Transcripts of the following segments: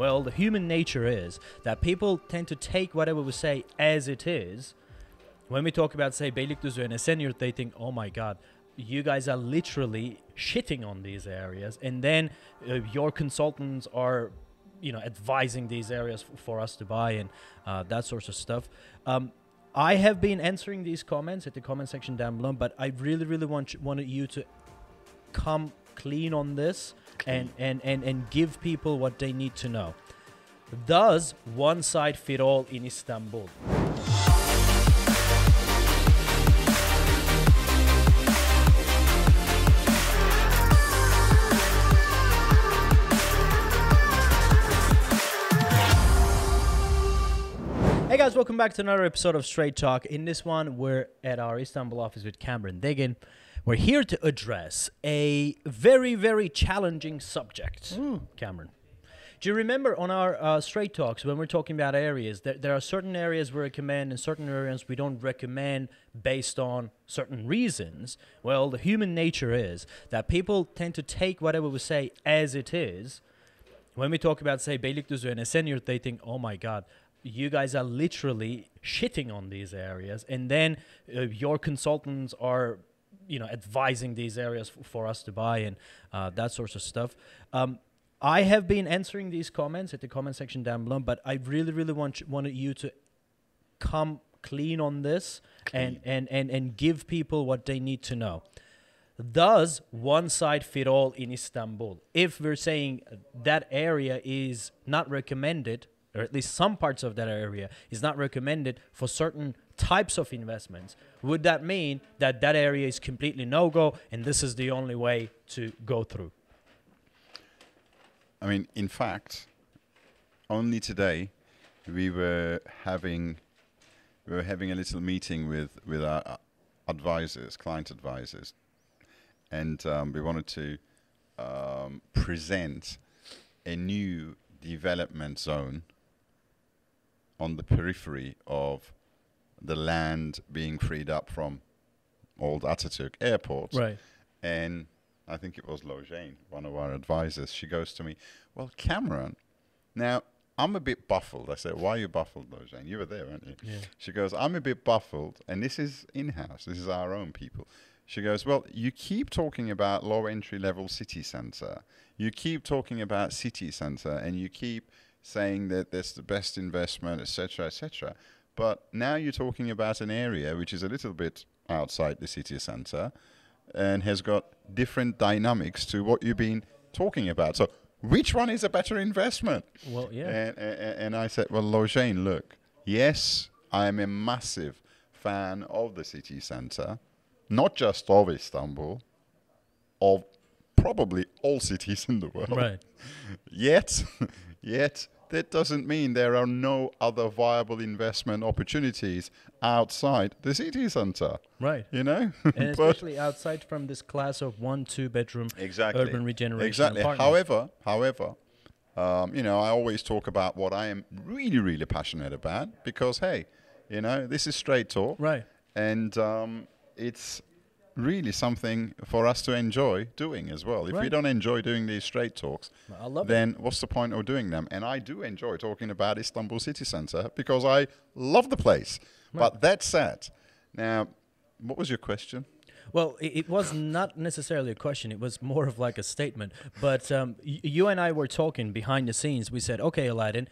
Well, the human nature is that people tend to take whatever we say as it is. When we talk about, say, Beylikdüzü and Esenyurt, they think, oh my God, you guys are literally shitting on these areas. And then uh, your consultants are, you know, advising these areas for us to buy and uh, that sort of stuff. Um, I have been answering these comments at the comment section down below, but I really, really want wanted you to come clean on this and, and, and, and give people what they need to know. Does one side fit all in Istanbul? Hey guys, welcome back to another episode of Straight Talk. In this one, we're at our Istanbul office with Cameron Deggin. We're here to address a very, very challenging subject. Cameron, do you remember on our uh, Straight Talks when we're talking about areas, there, there are certain areas we recommend and certain areas we don't recommend based on certain reasons? Well, the human nature is that people tend to take whatever we say as it is when we talk about say Beylikdüzü and Esenyurt, they think, oh my God, you guys are literally shitting on these areas, and then uh, your consultants are, you know, advising these areas for us to buy and uh, that sort of stuff. Um, I have been answering these comments at the comment section down below, but I really, really want you, wanted you to come clean on this and, and, and, and give people what they need to know does one side fit all in Istanbul? If we're saying that area is not recommended, or at least some parts of that area is not recommended for certain types of investments, would that mean that that area is completely no go and this is the only way to go through? I mean, in fact, only today we were having we were having a little meeting with with our uh, advisors, client advisors, and um, we wanted to um, present a new development zone on the periphery of the land being freed up from old Ataturk airport. Right. And I think it was Lojane, one of our advisors. She goes to me, Well, Cameron, now I'm a bit baffled. I said, Why are you baffled, Lojane? You were there, weren't you? Yeah. She goes, I'm a bit baffled, and this is in house, this is our own people. She goes, Well, you keep talking about low entry level city centre. You keep talking about city centre, and you keep saying that that's the best investment, etc., etc. But now you're talking about an area which is a little bit outside the city centre and has got different dynamics to what you've been talking about. So, which one is a better investment? Well, yeah. And, and, and I said, well, Lojane, look, yes, I am a massive fan of the city centre, not just of Istanbul, of probably all cities in the world. Right. Yet, yet, that doesn't mean there are no other viable investment opportunities outside the city centre. Right. You know, And especially outside from this class of one, two bedroom exactly urban regeneration exactly however however um, you know i always talk about what i am really really passionate about because hey you know this is straight talk Right. and um, it's really something for us to enjoy doing as well if we don't enjoy doing these straight talks love it. then what's the point of doing them and i do enjoy talking about istanbul city center because i love the place but that said now what was your question Well, it, it was not necessarily a question. It was more of like a statement. But um, y- you and I were talking behind the scenes. We said, okay, Aladdin,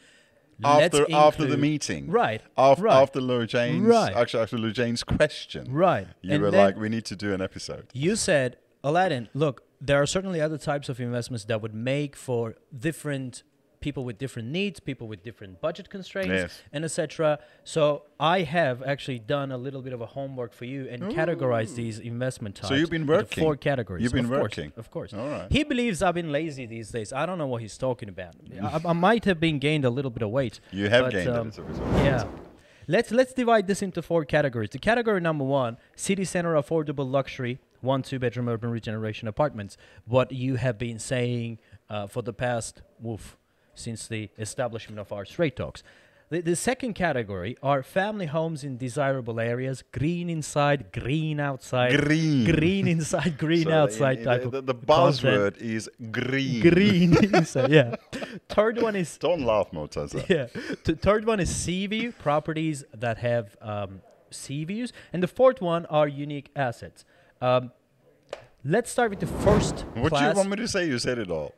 after after the meeting, Right, After right. after Lou Jane's Right. actually after Lou Jane's question, Right. You And were like, we need to do an episode. You said, Aladdin, look, there are certainly other types of investments that would make for different people with different needs, people with different budget constraints, Yes. and etc. So I have actually done a little bit of a homework for you and categorized these investment types. So you've been working. four categories. You've been of course, working. of course. All right. He believes I've been lazy these days. I don't know what he's talking about. I, I might have been gained a little bit of weight. You have but, gained um, a little bit. of. Yeah. Let's let's divide this into four categories. The category number one, city center affordable luxury, one two bedroom urban regeneration apartments. What you have been saying uh, for the past woof since the establishment of our straight talks. The, the second category are family homes in desirable areas, green inside, green outside, Green. green inside, green So outside in- in type the, the, the buzzword is green. Green inside, yeah. Third one is Don't laugh, Mortaza. yeah. The third one is sea view properties that have um, sea views, and the fourth one are unique assets. Um, let's start with the first What do class. you want me to say? You said it all.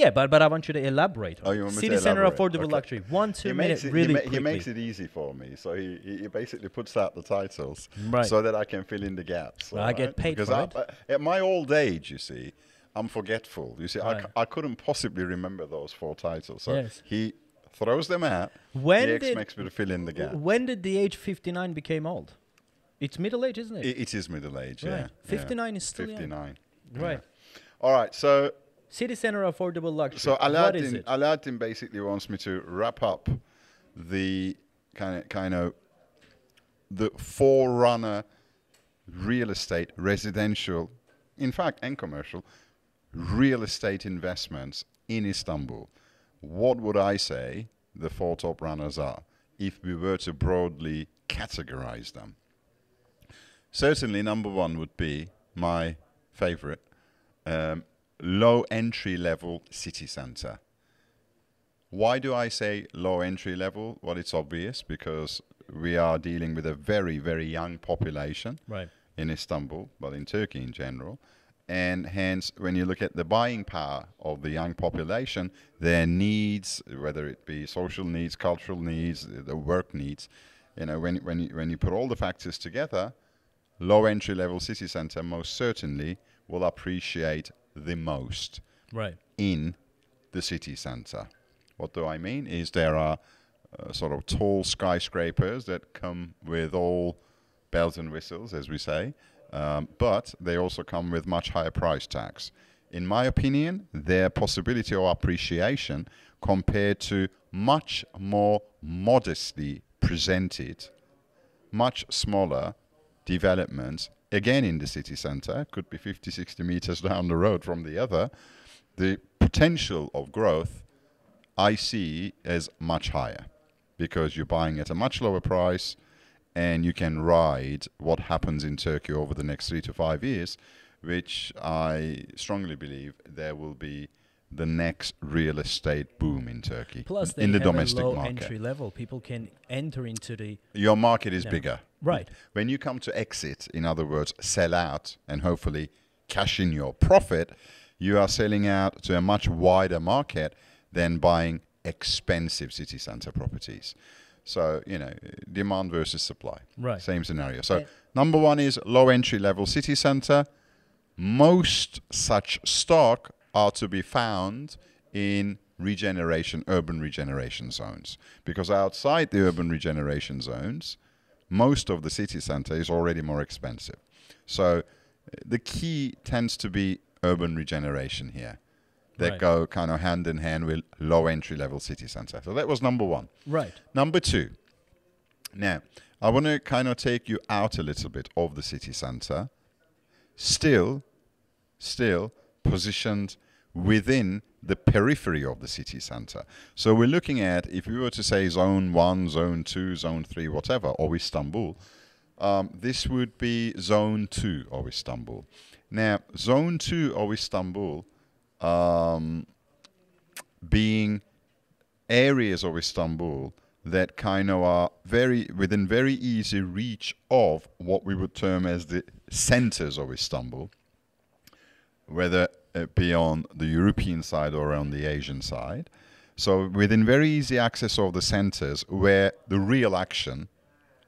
Yeah, but but I want you to elaborate. on Oh, you want me City center affordable Okay. luxury. One two he minutes, it, really he, ma- quickly. he makes it easy for me. So he, he basically puts out the titles Right. so that I can fill in the gaps. Well, I get paid because for I. I- at my old age, you see, I'm forgetful. You see, I, Right. c- I couldn't possibly remember those four titles. So Yes. he throws them out. When he did- expects me to fill in the gap. When did the age fifty nine became old? It's middle age, isn't it? It, it is middle age. Right. Yeah. 59 is still young. 59. right. All right. So City center affordable luxury. So Aladdin, it? Aladdin basically wants me to wrap up the kind of kind of the forerunner real estate, residential, in fact, and commercial real estate investments in Istanbul. What would I say the four top runners are if we were to broadly categorize them? Certainly, number one would be my favorite um, low entry level city center. Why do I say low entry level? Well, it's obvious because we are dealing with a very, very young population right. in Istanbul, but in Turkey in general. And hence, when you look at the buying power of the young population, their needs, whether it be social needs, cultural needs, the work needs, you know, when, when, you, when you put all the factors together, low entry level city center most certainly will appreciate the most Right. in the city center. What do I mean? Is there are uh, sort of tall skyscrapers that come with all bells and whistles, as we say, um, but they also come with much higher price tags. In my opinion, their possibility of appreciation compared to much more modestly presented, much smaller developments, again in the city center, could be 50, 60 meters down the road from the other, the potential of growth I see is much higher because you're buying at a much lower price and you can ride what happens in Turkey over the next three to five years, which I strongly believe there will be the next real estate boom in Turkey Plus, they in the have domestic a low market. entry level. People can enter into the Your market is Yeah. bigger. right. When you come to exit, in other words, sell out and hopefully cash in your profit, you are selling out to a much wider market than buying expensive city center properties. So, you know, demand versus supply. Right. Same scenario. So, number one is low entry level city center. Most such stock are to be found in regeneration, urban regeneration zones. Because outside the urban regeneration zones, most of the city center is already more expensive. So uh, the key tends to be urban regeneration here. That Right. go kind of hand in hand with low entry level city center. So that was number one. Right. Number two. Now, I want to kind of take you out a little bit of the city center, still, still positioned within the periphery of the city center. So we're looking at, if we were to say zone one, zone two, zone three, whatever, or Istanbul, um, this would be zone two of Istanbul. Now, zone two of Istanbul um, being areas of Istanbul that kind of are very within very easy reach of what we would term as the centers of Istanbul, whether be on the European side or on the Asian side. So within very easy access of the centers where the real action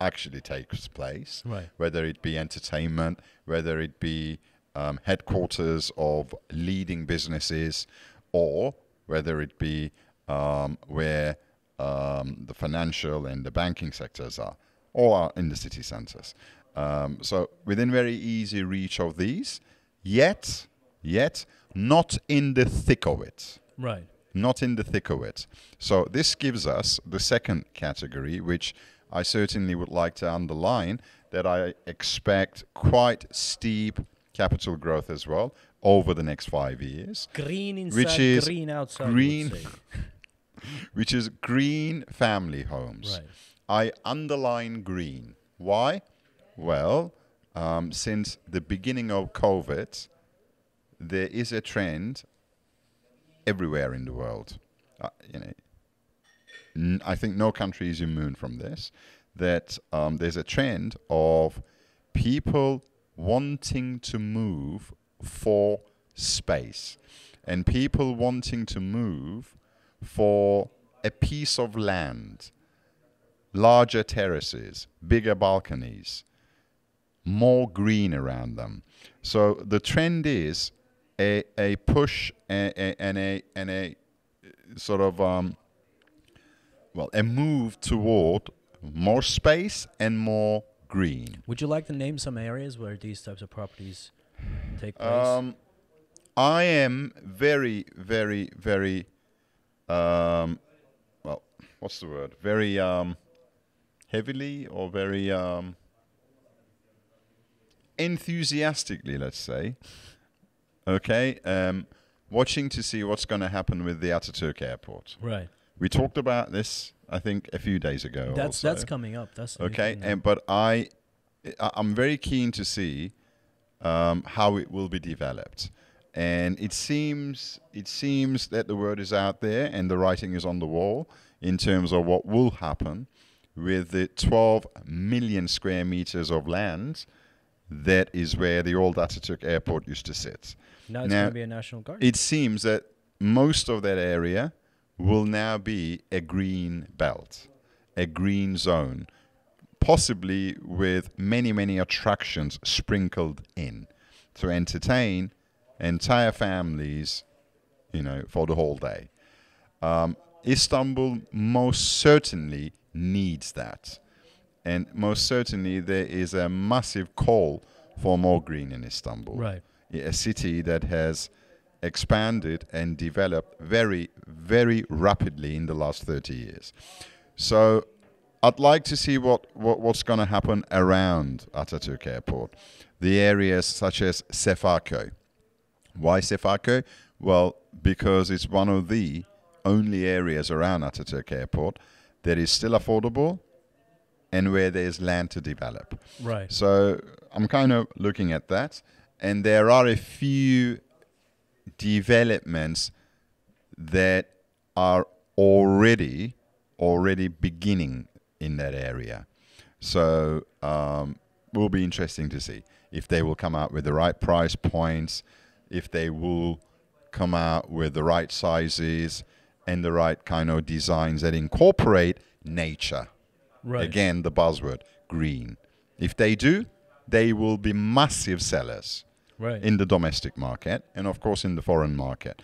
actually takes place, Right. whether it be entertainment, whether it be um, headquarters of leading businesses, or whether it be um, where um, the financial and the banking sectors are, all are in the city centers. Um, so within very easy reach of these, yet, yet not in the thick of it Right. not in the thick of it. So this gives us the second category, which I certainly would like to underline that I expect quite steep capital growth as well over the next five years, Green inside, Which is green outside. Green which is green family homes. Right. I underline green. Why? Well, um, since the beginning of COVID, there is a trend everywhere in the world uh, you know, n- I think no country is immune from this. That um, there's a trend of people wanting to move for space, and people wanting to move for a piece of land, larger terraces, bigger balconies, more green around them. So the trend is a, a push and a, and a and a sort of um, well a move toward more space and more green. Would you like to name some areas where these types of properties take place? Um, I am very, very, very, um, well, what's the word? Very um, heavily or very um, enthusiastically, let's say. Okay, um, watching to see what's going to happen with the Ataturk airport. right. We talked about this, I think, a few days ago. That's also. that's coming up. That's Okay, and but I, I- I'm very keen to see um, how it will be developed, and it seems it seems that the word is out there and the writing is on the wall in terms of what will happen with the 12 million square meters of land. That is where the old Ataturk airport used to sit. Now it's now- going to be a national guard. It seems that most of that area will now be a green belt, a green zone, possibly with many, many attractions sprinkled in to entertain entire families, you know, for the whole day. Um, Istanbul most certainly needs that. And most certainly there is a massive call for more green in Istanbul right. A city that has expanded and developed very, very rapidly in the last 30 years. So I'd like to see what, what what's going to happen around Ataturk Airport. The areas such as Sefaköy. Why Sefaköy? Well, because it's one of the only areas around Ataturk Airport that is still affordable and where there's land to develop. Right. So I'm kind of looking at that, and there are a few developments that are already already beginning in that area. So um, will be interesting to see if they will come out with the right price points, if they will come out with the right sizes and the right kind of designs that incorporate nature Right. again the buzzword green if they do they will be massive sellers Right. in the domestic market and of course in the foreign market.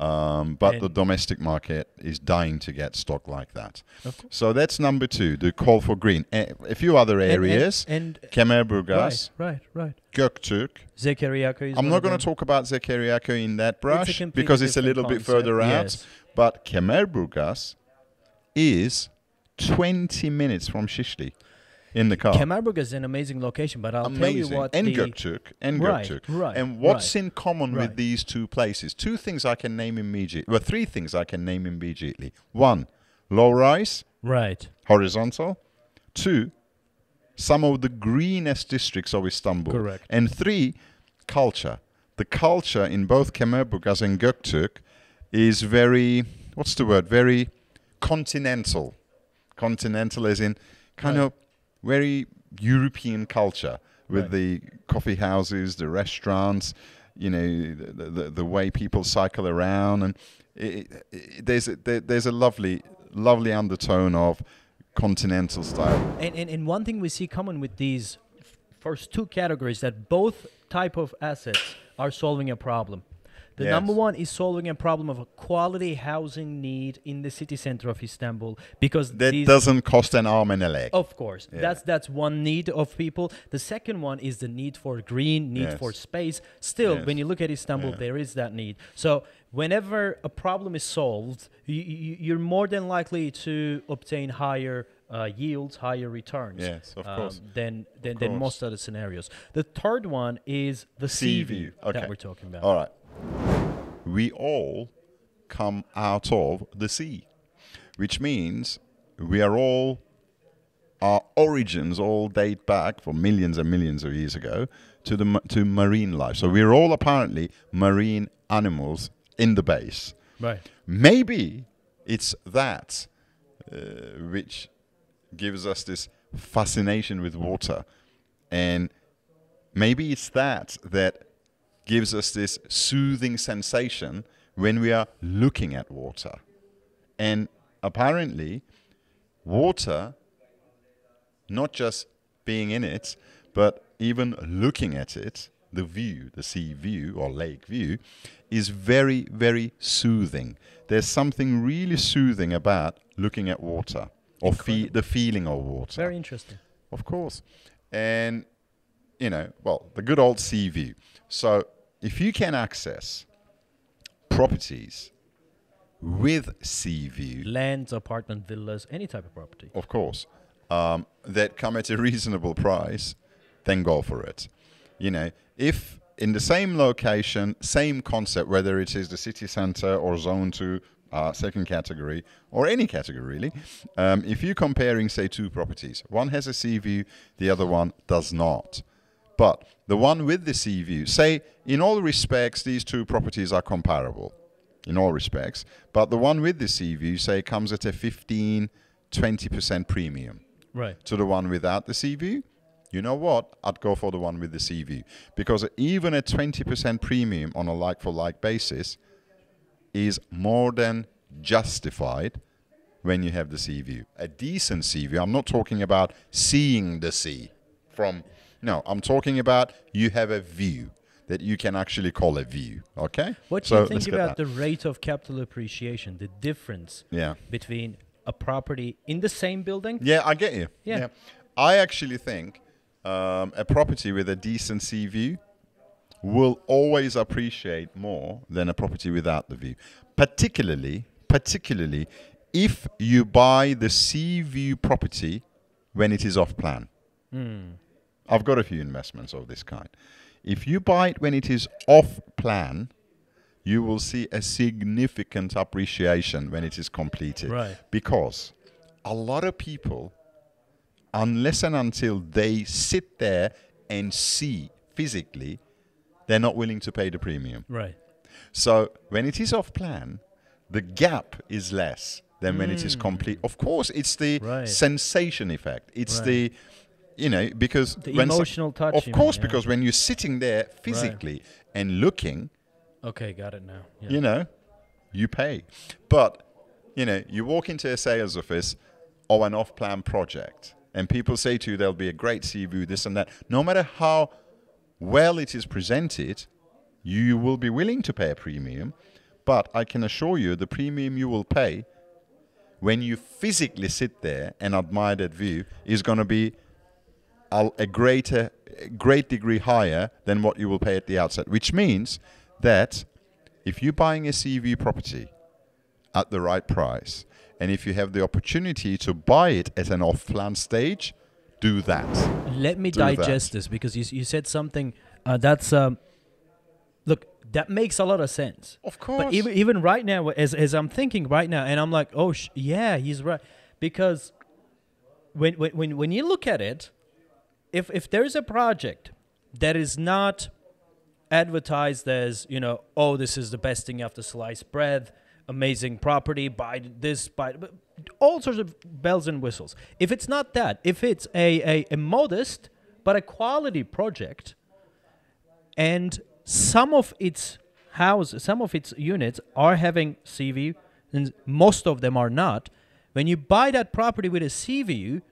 Um, but And- the domestic market is dying to get stock like that. So that's number two the call for green. A, a few other And- and- areas. And, kemerburgaz right, right, right. göktürk Zekeriyaköy is i'm not going to talk about zekeriyaköy in that brush completely because it's a little bit further out. Yes. but Kemerburgaz is 20 minutes from şişli in the car Kemerburgaz is an amazing location, but I'll tell you what and Göktürk and Right, Göktürk. right, and what's right, in common right. with these two places? Two things I can name immediately. Well, three things I can name immediately. One, low rise, right, horizontal. Two, some of the greenest districts of Istanbul. Correct. And three, culture. The culture in both Kemerburgaz and Göktürk is very, what's the word? Very continental. Continental as in kind of very European culture with Right. the coffee houses, the restaurants, you know, the, the, the way people cycle around. And it, it, there's, a, there, there's a lovely, lovely undertone of continental style. and, and and one thing we see common with these first two categories that both type of assets are solving a problem. The Yes. number one is solving a problem of a quality housing need in the city center of Istanbul because That doesn't cost an arm and a leg. Of course, Yeah. that's that's one need of people. The second one is the need for green, need Yes. for space. Still, Yes. when you look at Istanbul, Yeah. there is that need. So whenever a problem is solved, you, you, you're more than likely to obtain higher uh, yields, higher returns. Yes, of um, course. Than than, than course. most other scenarios. The third one is the view, view. Okay. that we're talking about. All right. We all come out of the sea, which means we are all, our origins all date back for millions and millions of years ago to the to marine life. So we're all apparently marine animals in the base. Right. Maybe it's that uh, which gives us this fascination with water, and maybe it's that that gives us this soothing sensation when we are looking at water. And apparently, water, not just being in it, but even looking at it, the view, the sea view or lake view, is very, very soothing. There's something really soothing about looking at water or fe- the feeling of water. Very interesting. Of course. And, you know, well, the good old sea view. So if you can access properties with sea view, Lands, apartment, villas, any type of property. of course, um, that come at a reasonable price, then go for it. You know, if in the same location, same concept, whether it is the city center or zone two, uh, second category, or any category really, um, if you're comparing, say, two properties, one has a sea view, the other one does not. But the one with the sea view, say, in all respects, these two properties are comparable, in all respects. But the one with the sea view, say, comes at a 15, 20% premium Right. to the one without the sea view. You know what? I'd go for the one with the sea view because even a 20% premium on a like for like basis is more than justified when you have the sea view. A decent sea view, I'm not talking about seeing the sea from, no, I'm talking about you have a view that you can actually call a view. Okay? What do So you think about the rate of capital appreciation, the difference Yeah. between a property in the same building? Yeah, I get you. Yeah. I actually think um, a property with a decent sea view will always appreciate more than a property without the view. Particularly, particularly if you buy the sea view property when it is off plan. I've got a few investments of this kind. If you buy it when it is off plan, you will see a significant appreciation when it is completed. Right. Because a lot of people, unless and until they sit there and see physically, they're not willing to pay the premium. Right. So when it is off plan, the gap is less than when it is mm. complete. Of course, it's the. Right. sensation effect. It's Right. the you know because The emotional touch, Of course, mean, yeah. because when you're sitting there physically and looking, Okay, got it now. Yeah. you know, you pay. But, you know, you walk into a sales office or an off plan project, and people say to you there'll be a great sea view, this and that. No matter how well it is presented, you will be willing to pay a premium. But I can assure you, the premium you will pay when you physically sit there and admire that view is going to be a, a greater, great degree higher than what you will pay at the outset. Which means that if you're buying a sea view property at the right price, and if you have the opportunity to buy it at an off-plan stage, do that. Let me do that. digest this because you, you said something uh, that's um, look that makes a lot of sense. Of course. But even even right now, as as I'm thinking right now, and I'm like, oh sh- yeah, he's right, because when when when when you look at it, if if there's a project that is not advertised as you know, oh, this is the best thing after sliced bread, amazing property, buy this, buy all sorts of bells and whistles. If it's not that, if it's a a, a modest but a quality project, and some of its houses, some of its units are having view, and most of them are not. When you buy that property with a view,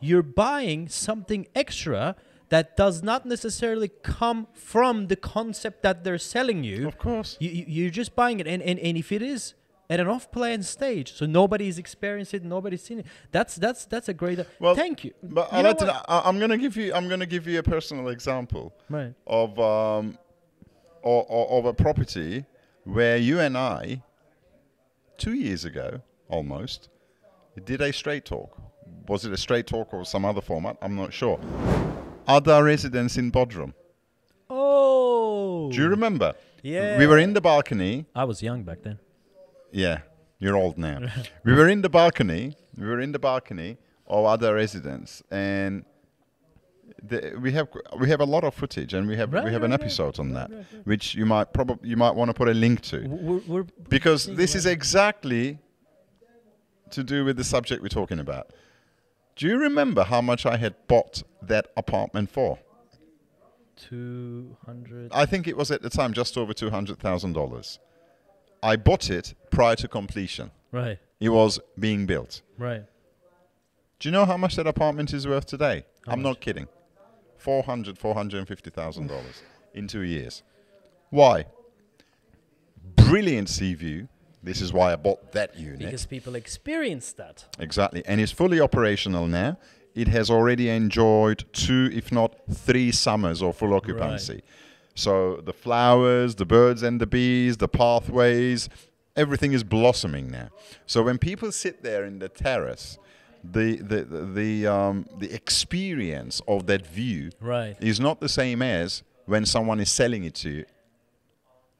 you're buying something extra that does not necessarily come from the concept that they're selling you. Of course. You, you, you're just buying it. And, and, and if it is at an off-plan stage, so nobody's experienced it, nobody's seen it, that's that's that's a great. Well, thank you. But You I like to know, I'm going to give you. I'm going to give you a personal example Right. of um, or, or, of a property where you and I, two years ago almost, did a straight talk. Was it a straight talk or some other format? I'm not sure. Other residents in Bodrum. Oh. Do you remember? Yeah. We were in the balcony. I was young back then. Yeah, you're old now. we were in the balcony. We were in the balcony of other residents, and the, we have we have a lot of footage, and we have Right, we have an right, right. episode on that, which you might probably you might want to put a link to We're, we're because seeing this is exactly to do with the subject we're talking about. Do you remember how much I had bought that apartment for? Two hundred. I think it was at the time just over two hundred thousand dollars. I bought it prior to completion. Right. It was being built. Right. Do you know how much that apartment is worth today? How I'm much? not kidding. Four hundred, four hundred and fifty thousand dollars in two years. Why? Brilliant sea view. This is why I bought that unit. Because people experience that. Exactly. And it's fully operational now. It has already enjoyed two, if not three summers of full occupancy. So the flowers, the birds and the bees, the pathways, everything is blossoming now. So when people sit there in the terrace, the the the the, um, the experience of that view Right. is not the same as when someone is selling it to you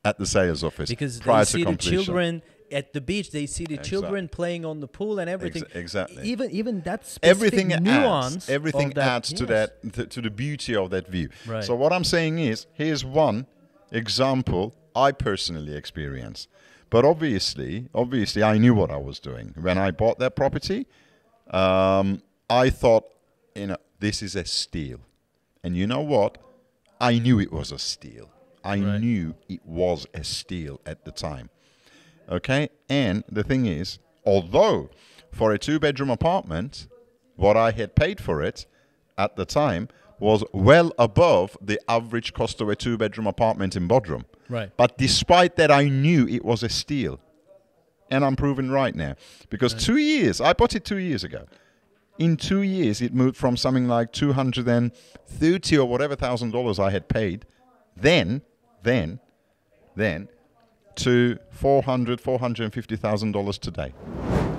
at the sales office Because prior they to see the children at the beach. They see the Exactly. children playing on the pool and everything. exactly. Even even that specific everything nuance. adds everything that, adds to yes. that th- to the beauty of that view Right. so what i'm saying is here's one example i personally experienced but obviously obviously i knew what i was doing when i bought that property um, i thought you know this is a steal and you know what i knew it was a steal i Right. knew it was a steal at the time Okay, and the thing is, although for a two bedroom apartment, what I had paid for it at the time was well above the average cost of a two bedroom apartment in Bodrum. Right. But despite that, I knew it was a steal. And I'm proven right now. Because two years, I bought it two years ago. In two years, it moved from something like 230 or whatever thousand dollars I had paid, then, then, then, to 400, 450,000 dollars today.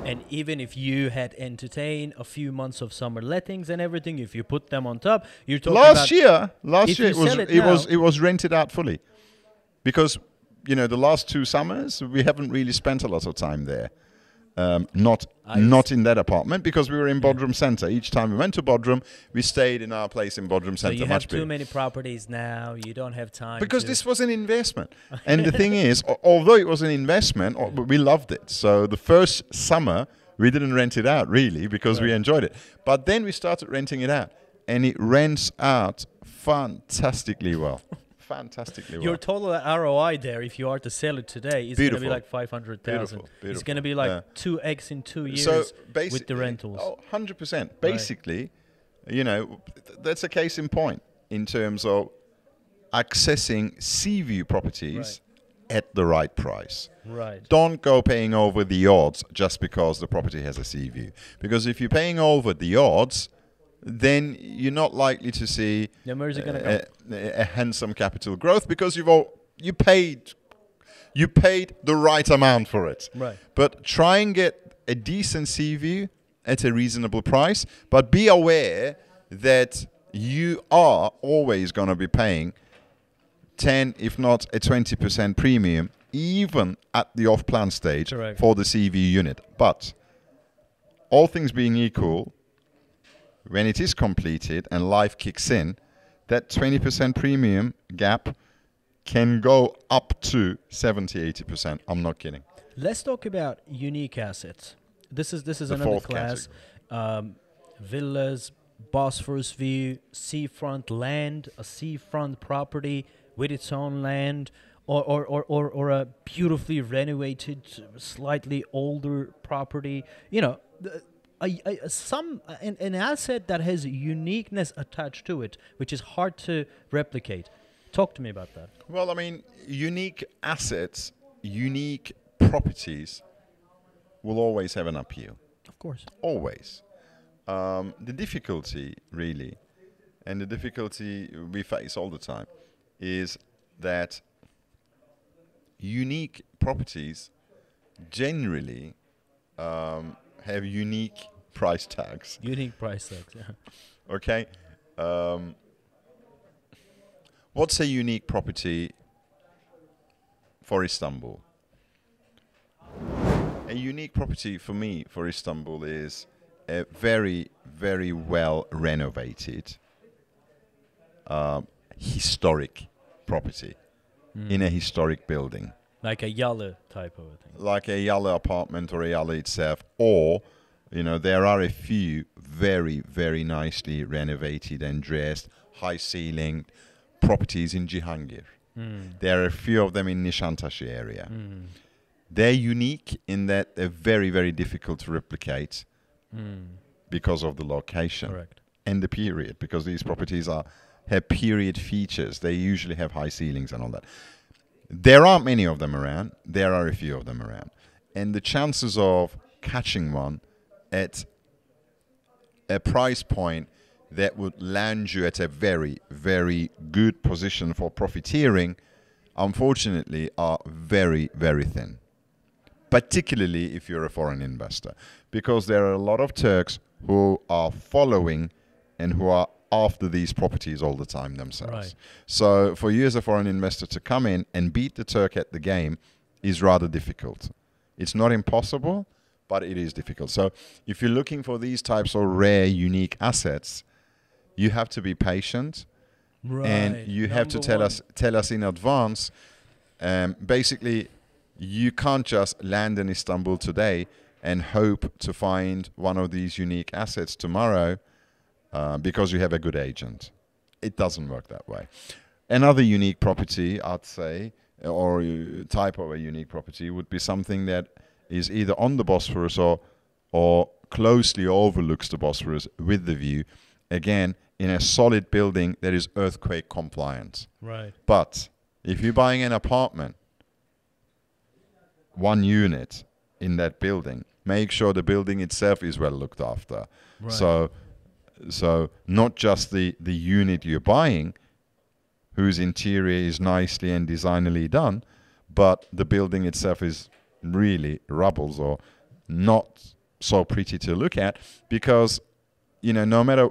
And even if you had entertained a few months of summer lettings and everything, if you put them on top, you're talking about. last year last year it was it it, was it was rented out fully because you know the last two summers we haven't really spent a lot of time there um, not I not in that apartment because we were in Bodrum Center. Each time we went to Bodrum, we stayed in our place in Bodrum so Center. you have much too bigger. many properties now. You don't have time because to- this was an investment. And the thing is, although it was an investment, we loved it. So the first summer, we didn't rent it out really because we enjoyed it. But then we started renting it out, and it rents out fantastically well. Fantastically well. Your total ROI there, if you are to sell it today, is going to be like five hundred thousand. Beautiful, It's going to be like Yeah. two x in two years so with the rentals. Oh, 100%. Basically, you know, th- that's a case in point in terms of accessing sea view properties at the right price. Right. Don't go paying over the odds just because the property has a sea view. Because if you're paying over the odds, then you're not likely to see Then where's it going to go? a, a handsome capital growth because you've all, you paid you paid the right amount for it. Right. But try and get a decent sea view at a reasonable price, but be aware that you are always going to be paying 10 if not a 20% premium even at the off plan stage Correct. for the sea view unit. But all things being equal, when it is completed and life kicks in, that 20% premium gap can go up to 70 80%. I'm not kidding. Let's talk about unique assets. This is this is The another class. Um, villas, Bosphorus view, seafront land, a seafront property with its own land, or or, or, or, or a beautifully renovated, slightly older property. You know, the, a, a, some an, an asset that has uniqueness attached to it, which is hard to replicate. Talk to me about that. Well, I mean, unique assets, unique properties will always have an appeal. Of course. Always. Um, the difficulty, really, and the difficulty we face all the time, is that unique properties generally um, have unique price tags. Unique price tags. Yeah. Okay. Um, what's a unique property for Istanbul? A unique property for me for Istanbul is a very, very well renovated, um, historic property in a historic building. Like a Yalı type of a thing. like a Yalı apartment or a Yalı itself, or you know there are a few very very nicely renovated and dressed, high ceiling properties in Cihangir. Mm. There are a few of them in Nişantaşı area. Mm. They're unique in that they're very very difficult to replicate Mm. because of the location Correct. and the period because these properties are have period features they usually have high ceilings and all that there aren't many of them around. There are a few of them around. And the chances of catching one at a price point that would land you at a very very good position for profiteering unfortunately are very very thin. Particularly if you're a foreign investor, because there are a lot of Turks who are following and who are after these properties all the time themselves. Right. So for you as a foreign investor to come in and beat the Turk at the game is rather difficult. It's not impossible, but it is difficult. So if you're looking for these types of rare, unique assets, you have to be patient Right. and you have to tell one. us tell us in advance. Um, basically, you can't just land in Istanbul today and hope to find one of these unique assets tomorrow uh, because you have a good agent. It doesn't work that way. Another unique property, I'd say, or type of a unique property, would be something that is either on the Bosphorus or or closely overlooks the Bosphorus with the view. Again, in a solid building that is earthquake compliant. Right. But if you're buying an apartment, one unit in that building, make sure the building itself is well looked after. Right. So, so not just the the unit you're buying, whose interior is nicely and designally done, but the building itself is really rubbles or not so pretty to look at because you know no matter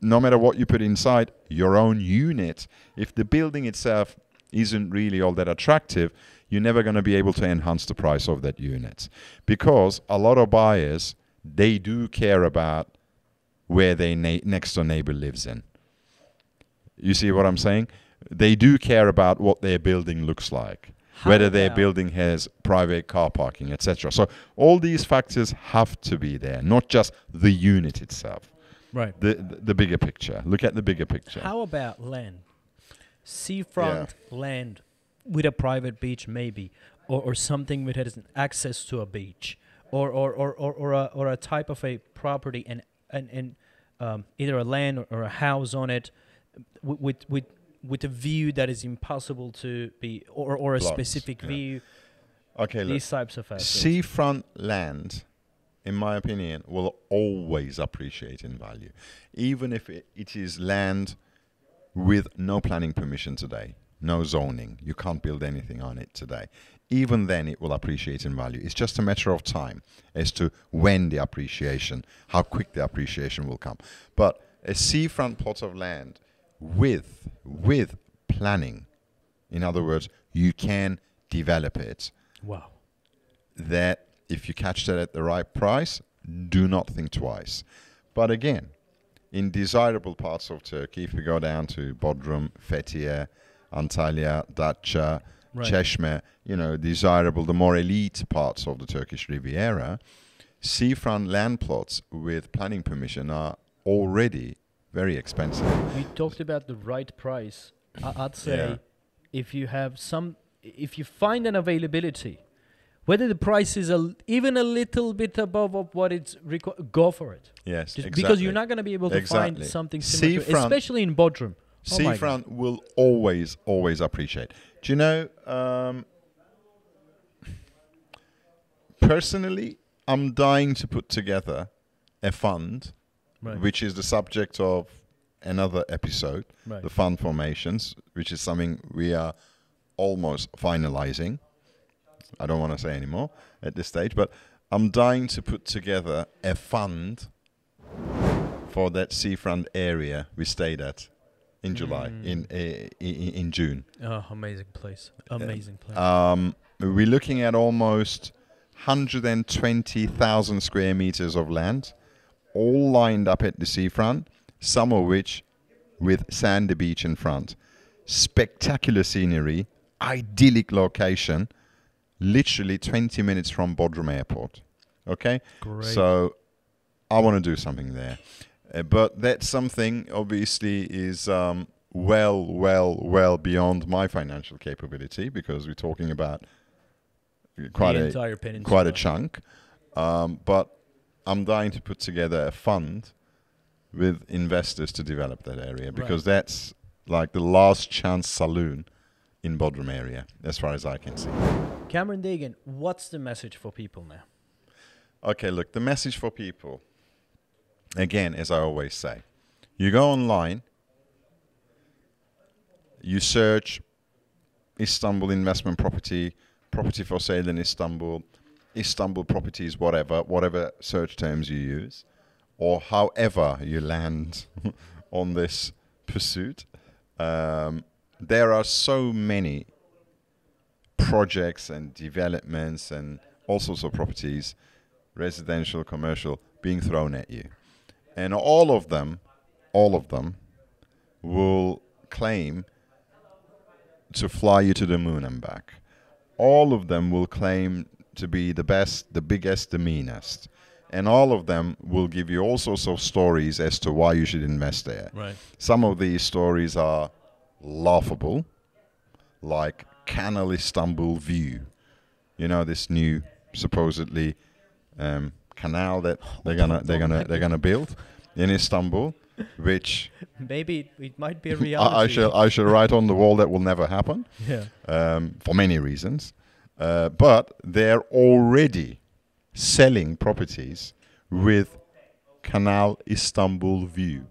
no matter what you put inside your own unit if the building itself isn't really all that attractive you're never going to be able to enhance the price of that unit because a lot of buyers they do care about where their na- next door neighbor lives in. You see what i'm saying? They do care about what their building looks like How whether their about- building has private car parking etc so all these factors have to be there not just the unit itself. Right. the the, bigger picture. Look at the bigger picture. How about land? Seafront land with a private beach, maybe, or, or something that has access to a beach, or or, or, or, or, a, or a type of a property and and, and um, either a land or, a house on it with with with, with a view that is impossible to be or, or a specific yeah. view. okay look, These types of assets. seafront land in my opinion will always appreciate in value even if it, it is land with no planning permission today no zoning. You can't build anything on it today. Even then it will appreciate in value. It's just a matter of time as to when the appreciation how quick the appreciation will come. But a seafront plot of land with with planning in other words you can develop it. Wow. that if you catch that at the right price, do not think twice. But again, in desirable parts of Turkey, if you go down to Bodrum, Fethiye, Antalya, Datça, Right. Çeşme, you know, desirable, the more elite parts of the Turkish Riviera, seafront land plots with planning permission are already very expensive. We talked about the right price. I- I'd say Yeah. if you have some, if you find an availability, whether the price is a, l- even a little bit above of what it's requ- go for it. Yes, exactly. Because you're not going to be able to Exactly. find something similar, to, especially in Bodrum. Oh. Seafront will always, always appreciate. Do you know? Um, personally, I'm dying to put together a fund, Right. which is the subject of another episode, Right. the fund formations, which is something we are almost finalizing. I don't want to say anymore at this stage, but I'm dying to put together a fund for that seafront area we stayed at in July, Mm. in, uh, in in June. Oh, amazing place. Amazing place. Um, we're looking at almost 120,000 square meters of land, all lined up at the seafront, some of which with sandy beach in front. Spectacular scenery, idyllic location, literally 20 minutes from Bodrum Airport. Okay? Great. So I want to do something there. Uh, but that something obviously is um, well, well, well beyond my financial capability because we're talking about quite the a peninsula. quite a chunk. Um, but I'm dying to put together a fund with investors to develop that area because that's like the last chance saloon in Bodrum area, as far as I can see. Cameron Deggin, what's the message for people now? Okay, look, the message for people, again, as I always say, you go online, you search Istanbul investment property, property for sale in Istanbul, Istanbul properties, whatever, whatever search terms you use, or however you land on this pursuit. Um, there are so many projects and developments and all sorts of properties, residential, commercial, being thrown at you. And all of them, all of them will claim to fly you to the moon and back. All of them will claim to be the best, the biggest, the meanest. And all of them will give you all sorts of stories as to why you should invest there. Right. Some of these stories are laughable, like Canal Istanbul View. You know this new supposedly um, canal that they're gonna they're gonna they're gonna build in Istanbul, which Maybe it, might be a reality. I, I shall I shall write on the wall that will never happen Yeah. um, for many reasons. Uh, but they're already selling properties with Canal Istanbul View.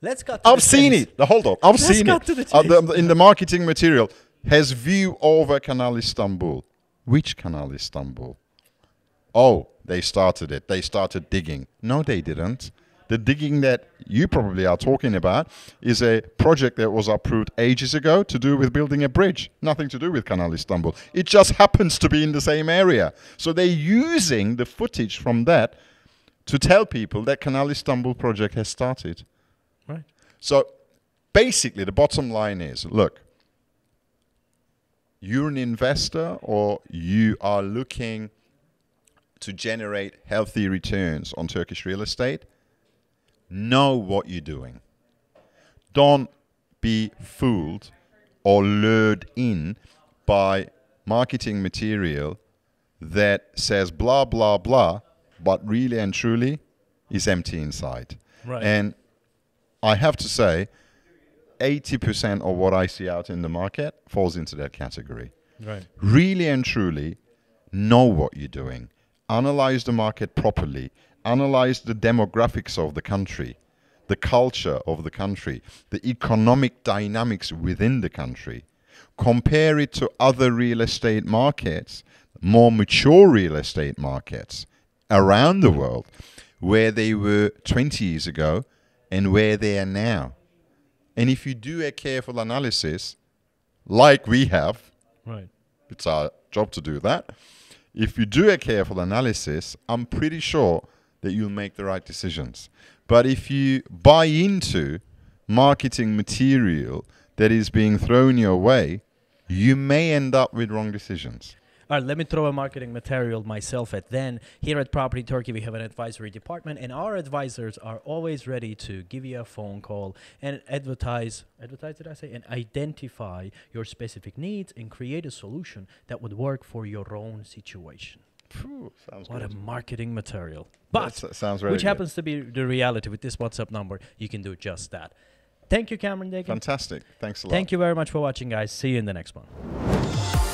Let's cut. I've the seen chase. it. Hold on. I've Let's seen it. the Uh, the- in the marketing material, has view over Canal Istanbul. Which Canal Istanbul? Oh, they started it. They started digging. No, they didn't. The digging that you probably are talking about is a project that was approved ages ago to do with building a bridge. Nothing to do with Canal Istanbul. It just happens to be in the same area. So they're using the footage from that to tell people that Canal Istanbul project has started. Right. So basically, the bottom line is look, you're an investor or you are looking to generate healthy returns on Turkish real estate, know what you're doing. Don't be fooled or lured in by marketing material that says blah, blah, blah, but really and truly is empty inside. Right. And I have to say, 80% of what I see out in the market falls into that category. Right. Really and truly know what you're doing. Analyze the market properly. Analyze the demographics of the country, the culture of the country, the economic dynamics within the country. Compare it to other real estate markets, more mature real estate markets around the world, where they were 20 years ago and where they are now. And if you do a careful analysis, like we have, Right. it's our job to do that. If you do a careful analysis, I'm pretty sure that you'll make the right decisions. But if you buy into marketing material that is being thrown your way, you may end up with wrong decisions. All right, let me throw a marketing material myself at then. Here at Property Turkey, we have an advisory department, and our advisors are always ready to give you a phone call and advertise. Advertise, did I say? And identify your specific needs and create a solution that would work for your own situation. Phew, What a marketing material. But very which good. happens to be the reality with this WhatsApp number, you can do just that. Thank you, Cameron Deggin. Fantastic. Thanks a lot. Thank you very much for watching, guys. See you in the next one.